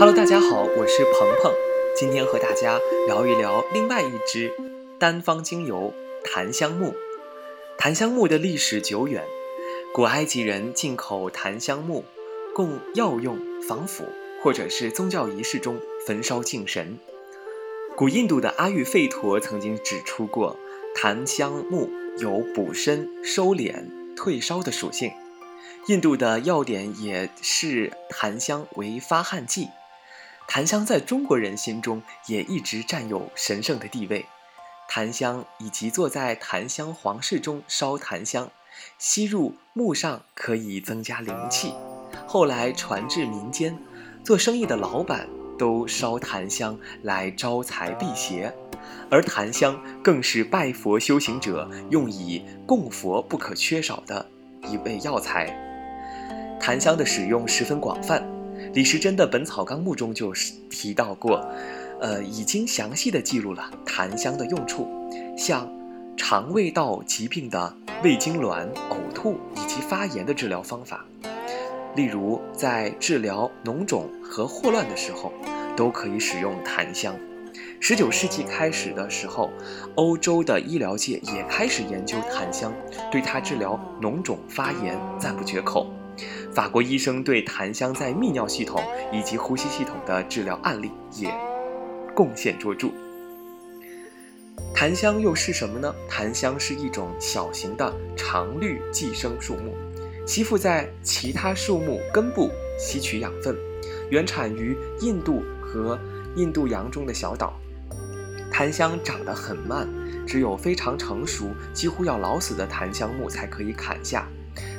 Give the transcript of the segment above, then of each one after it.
Hello，大家好，我是鹏鹏，今天和大家聊一聊另外一支单方精油——檀香木。檀香木的历史久远，古埃及人进口檀香木，供药用、防腐或者是宗教仪式中焚烧敬神。古印度的阿育吠陀曾经指出过，檀香木有补身、收敛、退烧的属性。印度的药典也视檀香为发汗剂。檀香在中国人心中也一直占有神圣的地位。檀香以及坐在檀香皇室中烧檀香，吸入木上可以增加灵气。后来传至民间，做生意的老板都烧檀香来招财辟邪，而檀香更是拜佛修行者用以供佛不可缺少的一味药材。檀香的使用十分广泛。李时珍的《本草纲目》中就是提到过，呃，已经详细的记录了檀香的用处，像肠胃道疾病的胃痉挛、呕吐以及发炎的治疗方法，例如在治疗脓肿和霍乱的时候，都可以使用檀香。十九世纪开始的时候，欧洲的医疗界也开始研究檀香，对它治疗脓肿发炎赞不绝口。法国医生对檀香在泌尿系统以及呼吸系统的治疗案例也贡献卓著。檀香又是什么呢？檀香是一种小型的常绿寄生树木，吸附在其他树木根部吸取养分，原产于印度和印度洋中的小岛。檀香长得很慢，只有非常成熟、几乎要老死的檀香木才可以砍下。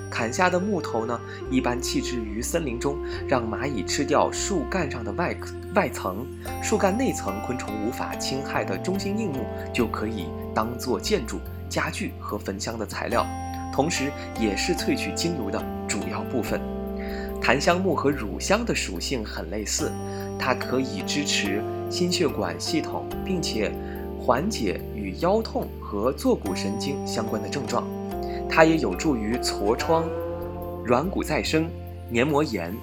砍下的木头呢，一般弃置于森林中，让蚂蚁吃掉树干上的外外层，树干内层昆虫无法侵害的中心硬木就可以当做建筑、家具和焚香的材料，同时也是萃取精油的主要部分。檀香木和乳香的属性很类似，它可以支持心血管系统，并且缓解与腰痛和坐骨神经相关的症状。它也有助于痤疮、软骨再生、黏膜炎、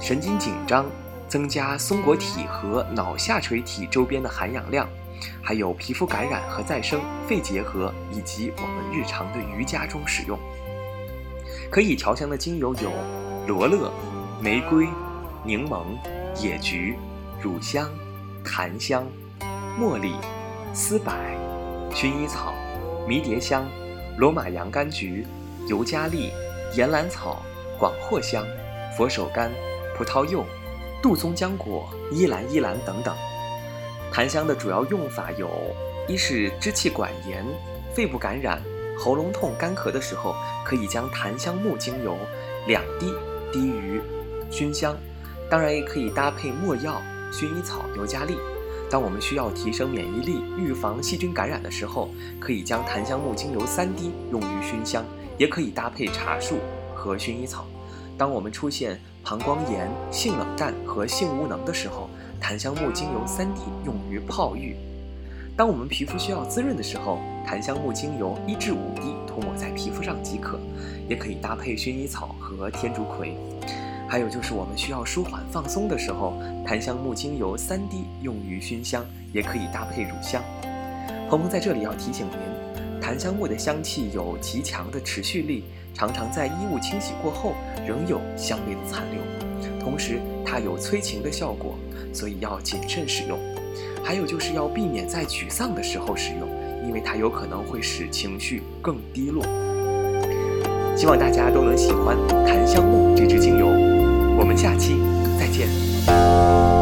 神经紧张，增加松果体和脑下垂体周边的含氧量，还有皮肤感染和再生、肺结核，以及我们日常的瑜伽中使用。可以调香的精油有罗勒、玫瑰、柠檬、野菊、乳香、檀香、茉莉、丝柏、薰衣草、迷迭香。罗马洋甘菊、尤加利、岩兰草、广藿香、佛手柑、葡萄柚、杜松浆果、依兰依兰等等。檀香的主要用法有：一是支气管炎、肺部感染、喉咙痛、干咳的时候，可以将檀香木精油两滴滴于熏香；当然也可以搭配没药、薰衣草、尤加利。当我们需要提升免疫力、预防细菌感染的时候，可以将檀香木精油三滴用于熏香，也可以搭配茶树和薰衣草。当我们出现膀胱炎、性冷淡和性无能的时候，檀香木精油三滴用于泡浴。当我们皮肤需要滋润的时候，檀香木精油一至五滴涂抹在皮肤上即可，也可以搭配薰衣草和天竺葵。还有就是我们需要舒缓放松的时候，檀香木精油三滴用于熏香，也可以搭配乳香。鹏鹏在这里要提醒您，檀香木的香气有极强的持续力，常常在衣物清洗过后仍有香味的残留。同时，它有催情的效果，所以要谨慎使用。还有就是要避免在沮丧的时候使用，因为它有可能会使情绪更低落。希望大家都能喜欢檀香木这支精油。我们下期再见。